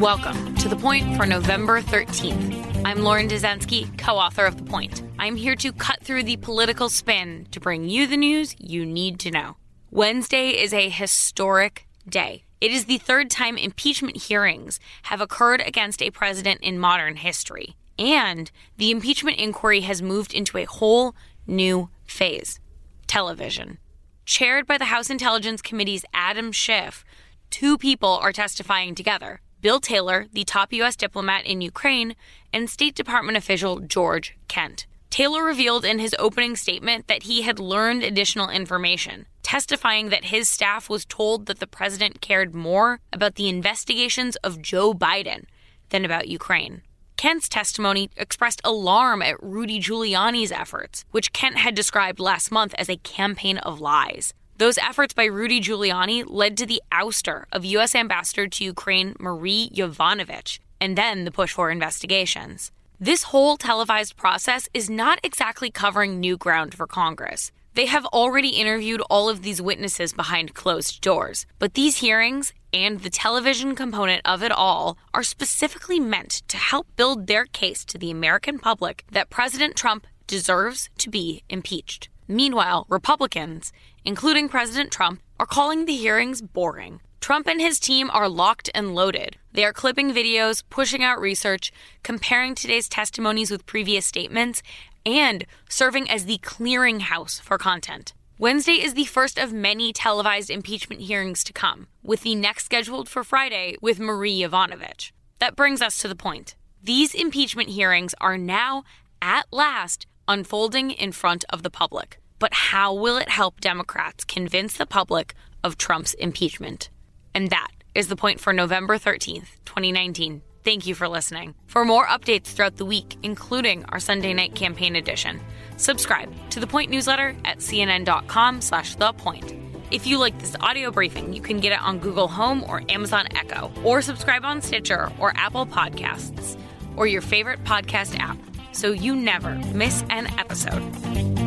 Welcome to The Point for November 13th. I'm Lauren Dezenski, co author of The Point. I'm here to cut through the political spin to bring you the news you need to know. Wednesday is a historic day. It is the third time impeachment hearings have occurred against a president in modern history. And the impeachment inquiry has moved into a whole new phase television. Chaired by the House Intelligence Committee's Adam Schiff, two people are testifying together Bill Taylor, the top U.S. diplomat in Ukraine, and State Department official George Kent. Taylor revealed in his opening statement that he had learned additional information, testifying that his staff was told that the president cared more about the investigations of Joe Biden than about Ukraine. Kent's testimony expressed alarm at Rudy Giuliani's efforts, which Kent had described last month as a campaign of lies. Those efforts by Rudy Giuliani led to the ouster of U.S. Ambassador to Ukraine Marie Yovanovitch, and then the push for investigations. This whole televised process is not exactly covering new ground for Congress. They have already interviewed all of these witnesses behind closed doors, but these hearings and the television component of it all are specifically meant to help build their case to the American public that President Trump deserves to be impeached. Meanwhile, Republicans, including President Trump, are calling the hearings boring. Trump and his team are locked and loaded. They are clipping videos, pushing out research, comparing today's testimonies with previous statements, and serving as the clearinghouse for content. Wednesday is the first of many televised impeachment hearings to come, with the next scheduled for Friday with Marie Yovanovitch. That brings us to the point. These impeachment hearings are now, at last, unfolding in front of the public. But how will it help Democrats convince the public of Trump's impeachment? And that is the point for November 13th, 2019. Thank you for listening. For more updates throughout the week, including our Sunday night campaign edition, subscribe to the Point newsletter at cnn.com slash the point. If you like this audio briefing, you can get it on Google Home or Amazon Echo, or subscribe on Stitcher or Apple Podcasts, or your favorite podcast app so you never miss an episode.